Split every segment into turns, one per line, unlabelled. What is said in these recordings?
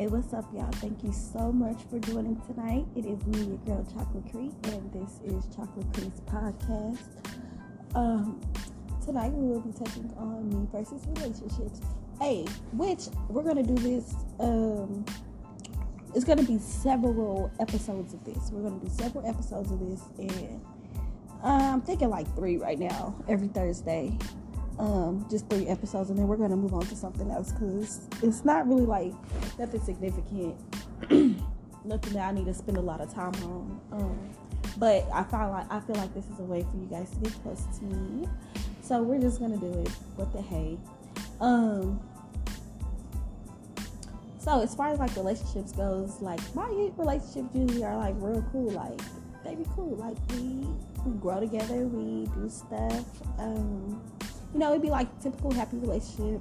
Hey, what's up, y'all? Thank you so much for joining tonight. It is me, your girl, Chocolate Creek, and this is Chocolate Creek's podcast. Um, tonight we will be touching on me versus relationships. Hey, which we're gonna do this. Um, it's gonna be several episodes of this. We're gonna do several episodes of this, and uh, I'm thinking like three right now, every Thursday um, just three episodes, and then we're gonna move on to something else because it's not really like nothing significant, nothing that I need to spend a lot of time on. Um, but I find like I feel like this is a way for you guys to get close to me, so we're just gonna do it. What the hey? Um, so as far as like relationships goes, like my relationships usually are like real cool. Like they be cool. Like we we grow together, we do stuff. Um, you know, it'd be like typical happy relationship,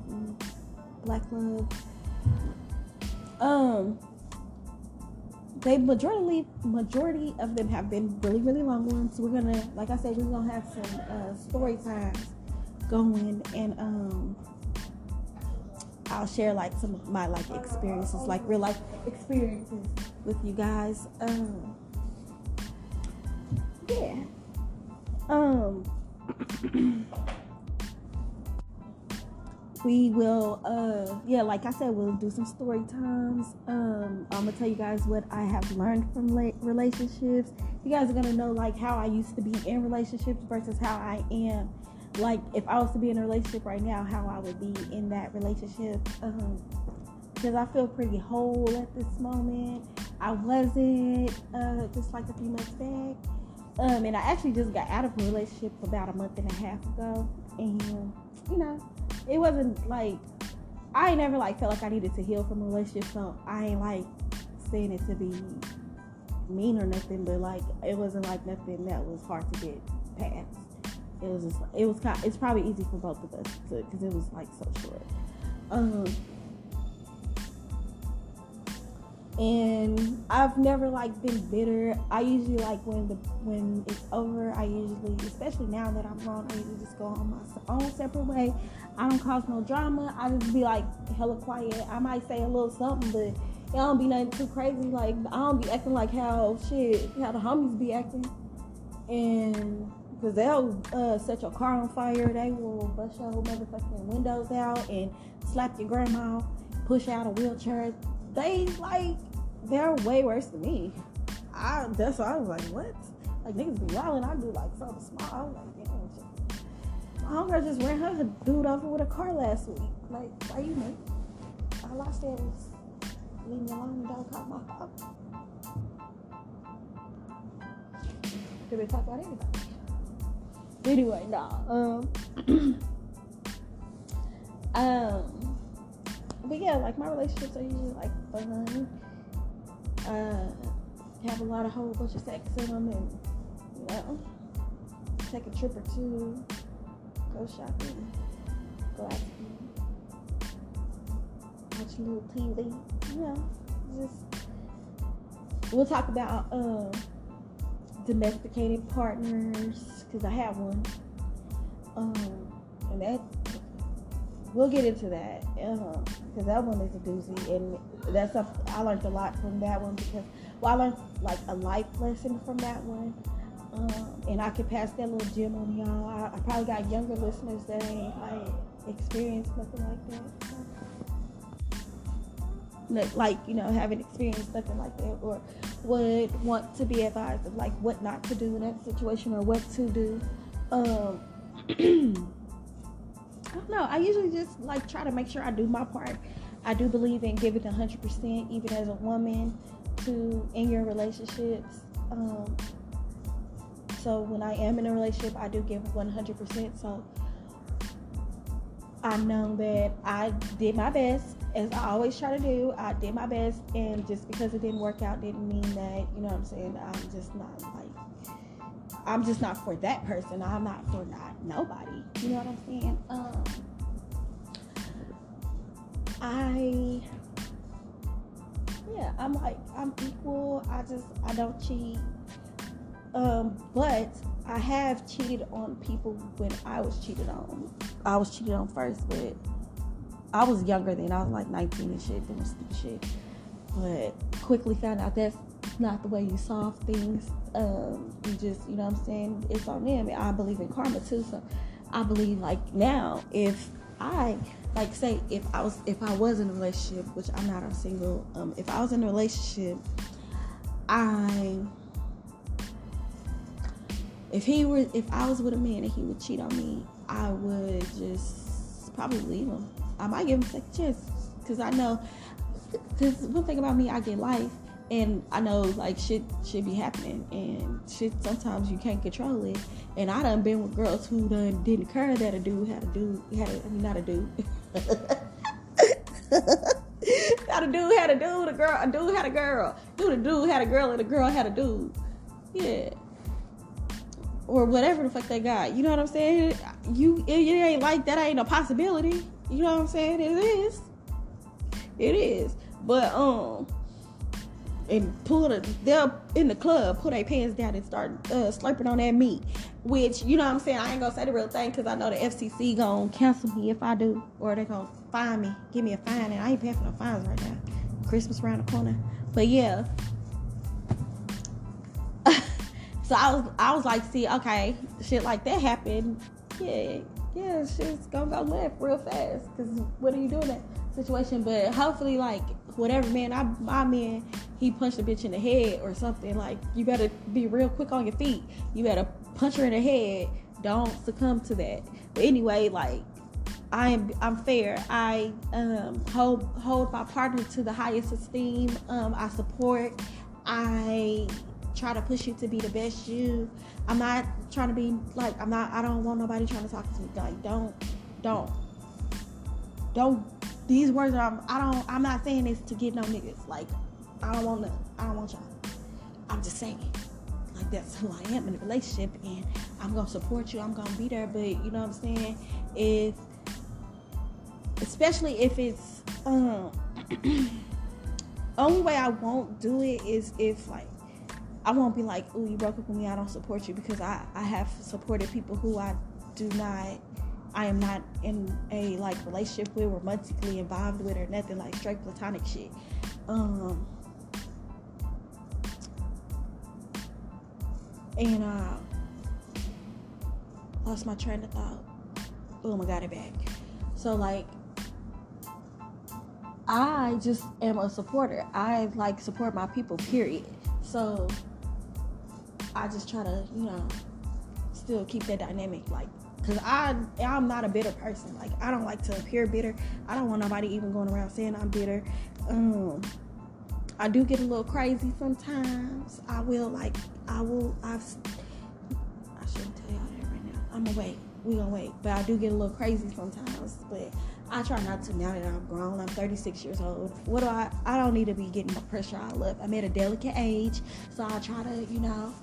black love. Um, they majority majority of them have been really really long ones. We're gonna, like I said, we're gonna have some uh, story times going, and um, I'll share like some of my like experiences, like real life experiences with you guys. Um, yeah. Um. we will uh yeah like i said we'll do some story times. Um i'm gonna tell you guys what i have learned from la- relationships. You guys are gonna know like how i used to be in relationships versus how i am. Like if i was to be in a relationship right now how i would be in that relationship. Um because i feel pretty whole at this moment. I wasn't uh just like a few months back. Um and i actually just got out of a relationship about a month and a half ago. And you know it wasn't like I never like felt like I needed to heal from a relationship, so I ain't like saying it to be mean or nothing, but like it wasn't like nothing that was hard to get past. It was just it was kind. It's probably easy for both of us to because it was like so short. Um, and I've never like been bitter. I usually like when the when it's over. I usually, especially now that I'm grown, I usually just go on my own separate way. I don't cause no drama. I just be like hella quiet. I might say a little something, but it don't be nothing too crazy. Like I don't be acting like how shit how the homies be acting, and because they'll uh, set your car on fire. They will bust your motherfucking windows out and slap your grandma, push out a wheelchair. They like they're way worse than me. I that's why I was like, what? Like niggas be wilding. I do like something small. I was like, damn. My homegirl just ran her dude over with a car last week. Like, why you know? All I said was, leave me alone and don't call my phone. Did we talk about anybody? Anyway, nah. Um, um, but yeah, like my relationships are usually like fun uh, have a lot of whole bunch of sex in them and you know take a trip or two go shopping go out watch a little TV you know just we'll talk about uh, domesticated partners because I have one. Um, and that we'll get into that because uh, that one is a doozy, and that's a, I learned a lot from that one because well, I learned like a life lesson from that one, um, and I could pass that little gem on y'all. I, I, probably got younger listeners that ain't like experienced nothing like that. Like you know, haven't experienced nothing like that, or would want to be advised of like what not to do in that situation or what to do. Um, I don't know. I usually just like try to make sure I do my part. I do believe in giving 100%, even as a woman, to in your relationships. Um, so when I am in a relationship, I do give 100%. So I know that I did my best, as I always try to do. I did my best, and just because it didn't work out didn't mean that you know what I'm saying. I'm just not like I'm just not for that person. I'm not for not nobody. You know what I'm saying? Um, I yeah, I'm like I'm equal. I just I don't cheat. Um, but I have cheated on people when I was cheated on. I was cheated on first, but I was younger then. I was like 19 and shit, doing stupid shit. but quickly found out that's not the way you solve things. Um, you just, you know what I'm saying? It's on them. I believe in karma too. So I believe like now, if I like say if I was if I was in a relationship, which I'm not a single, um, if I was in a relationship, I if he were if I was with a man and he would cheat on me, I would just probably leave him. I might give him a second chance because I know. Because one thing about me, I get life, and I know like shit should be happening, and shit sometimes you can't control it. And I done been with girls who done didn't care that a dude had a dude had a, I mean not a dude. Not a dude had a dude, a girl, a dude had a girl. Dude, a dude had a girl, and a girl had a dude. Yeah. Or whatever the fuck they got. You know what I'm saying? You it, it ain't like that ain't a possibility. You know what I'm saying? It is. It is. But um and pull it they'll in the club pull their pants down and start uh, slurping on that meat which you know what i'm saying? I ain't gonna say the real thing because i know the fcc gonna cancel me if i do or they gonna fine me give me a fine and i ain't paying for no fines right now. Christmas around the corner. But yeah. So i was i was like see okay shit like that happened. Yeah yeah shit's gonna go left real fast because what are you doing that situation? But hopefully like whatever man I my man he punched a bitch in the head or something like you better be real quick on your feet you better punch her in the head don't succumb to that but anyway like I am I'm fair. I um, hold hold my partner to the highest esteem. Um, I support. I try to push you to be the best you. I'm not trying to be like I'm not. I don't want nobody trying to talk to me. Like don't don't don't these words are I don't I'm not saying this to get no niggas. Like I don't want none. I don't want y'all. I'm just saying. Like that's who I am in a relationship and I'm gonna support you, I'm gonna be there, but you know what I'm saying? If especially if it's um only way I won't do it is if like I won't be like, oh, you broke up with me, I don't support you because I, I have supported people who I do not I am not in a like relationship with, romantically involved with, or nothing like straight platonic shit. Um, and uh, lost my train of thought. Boom, I got it back. So like, I just am a supporter. I like support my people. Period. So I just try to, you know, still keep that dynamic like Cause I I'm not a bitter person. Like I don't like to appear bitter. I don't want nobody even going around saying I'm bitter. Um, I do get a little crazy sometimes. I will like I will I've I shouldn't tell y'all that right now. I'm gonna wait. We gonna wait. But I do get a little crazy sometimes. But I try not to now that I'm grown. I'm 36 years old. What do I? I don't need to be getting the pressure I love. I'm at a delicate age, so I try to, you know,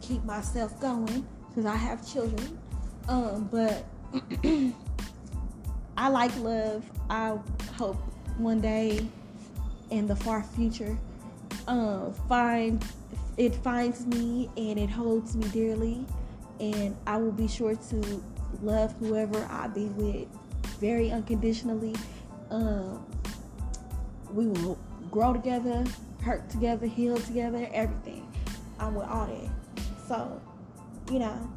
keep myself going because I have children. Um, but I like love. I hope one day in the far future, uh, find it finds me and it holds me dearly, and I will be sure to love whoever I be with very unconditionally. Um, we will grow together, hurt together, heal together, everything. I'm with all that. So, you know,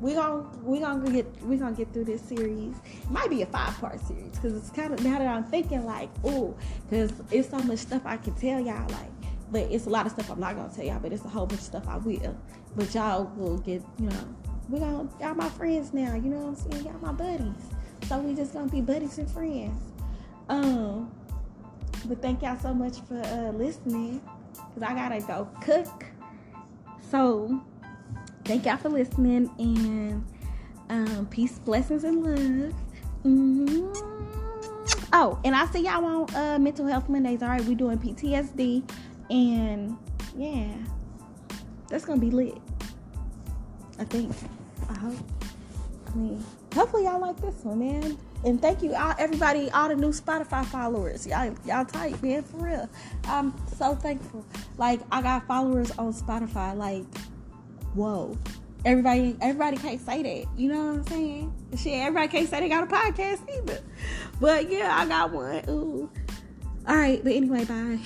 we gonna we gonna get we gonna get through this series. It might be a five part series because it's kind of now that I'm thinking like, oh, because it's so much stuff I can tell y'all like, but it's a lot of stuff I'm not gonna tell y'all, but it's a whole bunch of stuff I will. But y'all will get, you know, we gonna y'all my friends now. You know what I'm saying? Y'all my buddies. So we just gonna be buddies and friends. Um, but thank y'all so much for uh, listening because I gotta go cook. So thank y'all for listening and um, peace, blessings, and love. Mm-hmm. Oh, and I'll see y'all on uh, Mental Health Mondays. All right, we're doing PTSD, and yeah, that's gonna be lit. I think. I hope. I mean, hopefully y'all like this one, man. And thank you, all, everybody, all the new Spotify followers. Y'all, y'all tight, man, for real. I'm so thankful. Like, I got followers on Spotify. Like, whoa. Everybody everybody can't say that. You know what I'm saying? Shit, everybody can't say they got a podcast either. But yeah, I got one. Ooh. All right, but anyway, bye.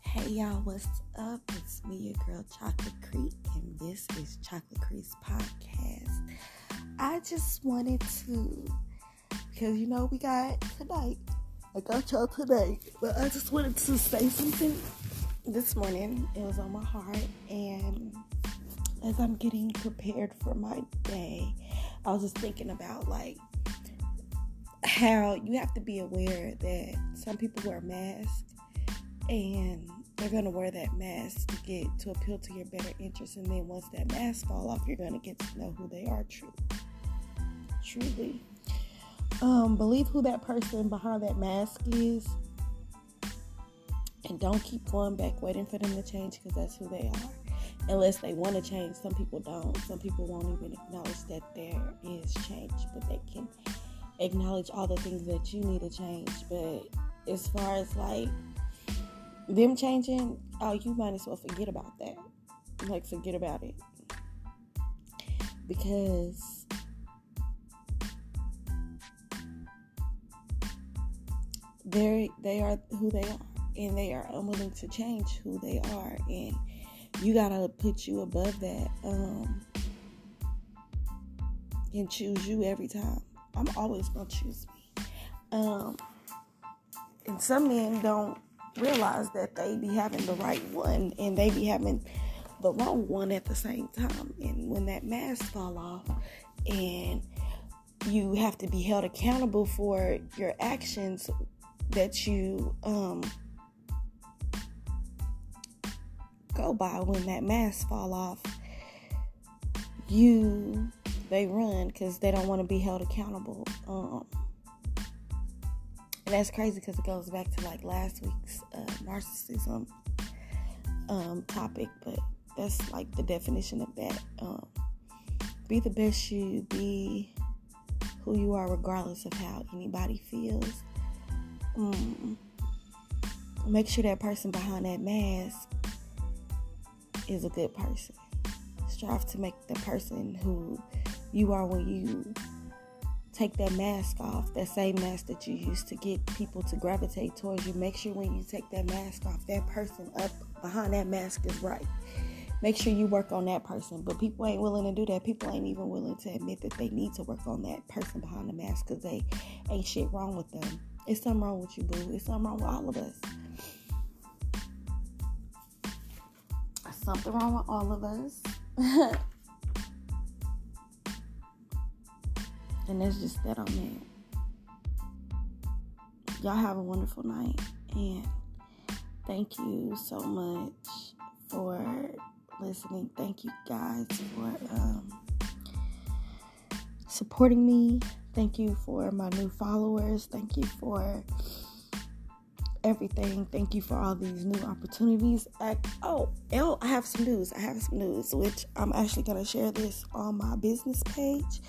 Hey y'all, what's up? It's me, your girl Chocolate Creek, and this is Chocolate Creek's podcast. I just wanted to, because you know we got tonight. I got y'all tonight, but I just wanted to say something this morning. It was on my heart, and as I'm getting prepared for my day, I was just thinking about like how you have to be aware that some people wear masks and they're gonna wear that mask to get to appeal to your better interests and then once that mask fall off you're gonna get to know who they are truly truly um, believe who that person behind that mask is and don't keep going back waiting for them to change because that's who they are unless they want to change some people don't some people won't even acknowledge that there is change but they can acknowledge all the things that you need to change but as far as like them changing, oh, you might as well forget about that. Like, forget about it. Because they they are who they are, and they are unwilling to change who they are, and you gotta put you above that, um, and choose you every time. I'm always gonna choose me. Um, and some men don't realize that they be having the right one and they be having the wrong one at the same time. And when that mask fall off and you have to be held accountable for your actions that you um, go by when that mask fall off, you they run because they don't want to be held accountable. Um, that's crazy because it goes back to like last week's uh, narcissism um, topic, but that's like the definition of that. Um, be the best you, be who you are, regardless of how anybody feels. Um, make sure that person behind that mask is a good person. Strive to make the person who you are when you take that mask off, that same mask that you used to get people to gravitate towards you. Make sure when you take that mask off, that person up behind that mask is right. Make sure you work on that person. But people ain't willing to do that. People ain't even willing to admit that they need to work on that person behind the mask because they ain't shit wrong with them. It's something wrong with you, boo. It's something wrong with all of us. Something wrong with all of us. And that's just that on that. Y'all have a wonderful night. And thank you so much for listening. Thank you guys for um, supporting me. Thank you for my new followers. Thank you for everything. Thank you for all these new opportunities. I, oh, oh, I have some news. I have some news, which I'm actually going to share this on my business page.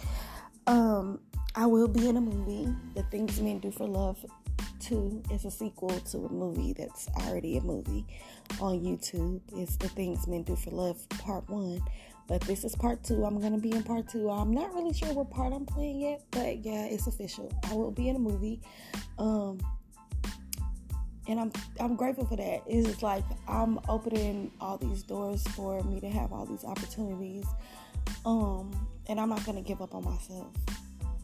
Um, I will be in a movie, The Things Men Do for Love 2. It's a sequel to a movie that's already a movie on YouTube. It's The Things Men Do for Love Part 1. But this is part two. I'm gonna be in part two. I'm not really sure what part I'm playing yet, but yeah, it's official. I will be in a movie. Um and I'm I'm grateful for that. It's just like I'm opening all these doors for me to have all these opportunities. Um and I'm not gonna give up on myself.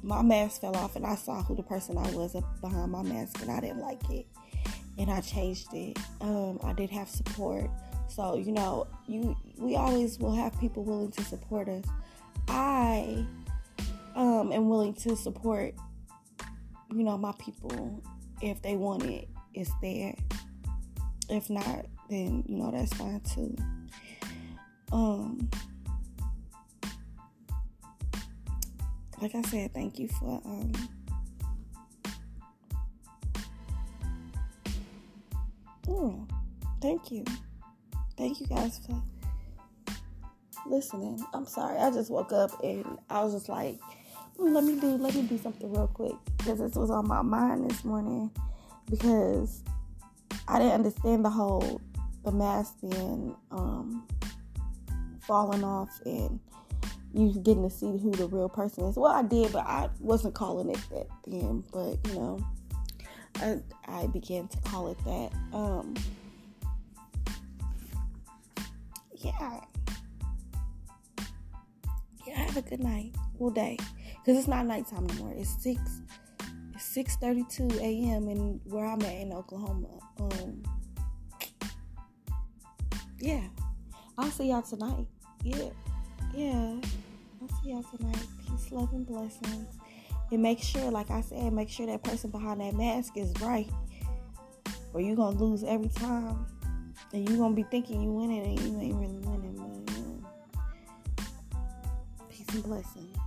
My mask fell off, and I saw who the person I was behind my mask, and I didn't like it, and I changed it. Um, I did have support, so you know, you we always will have people willing to support us. I um, am willing to support, you know, my people if they want it. It's there. If not, then you know that's fine too. Um like I said, thank you for um mm, thank you. Thank you guys for listening. I'm sorry. I just woke up and I was just like, let me do let me do something real quick because this was on my mind this morning because I didn't understand the whole the mask being um, falling off and you getting to see who the real person is. Well, I did, but I wasn't calling it that then. But you know, I, I began to call it that. Um, yeah. Yeah, have a good night. Well, day. Because it's not nighttime anymore. It's 6 it's 6.32 a.m. and where I'm at in Oklahoma. Um, yeah. I'll see y'all tonight. Yeah. Yeah. I'll see y'all tonight. Peace, love, and blessings. And make sure, like I said, make sure that person behind that mask is right. Or you're gonna lose every time. And you gonna be thinking you winning and you ain't really winning, but know. Peace and blessings.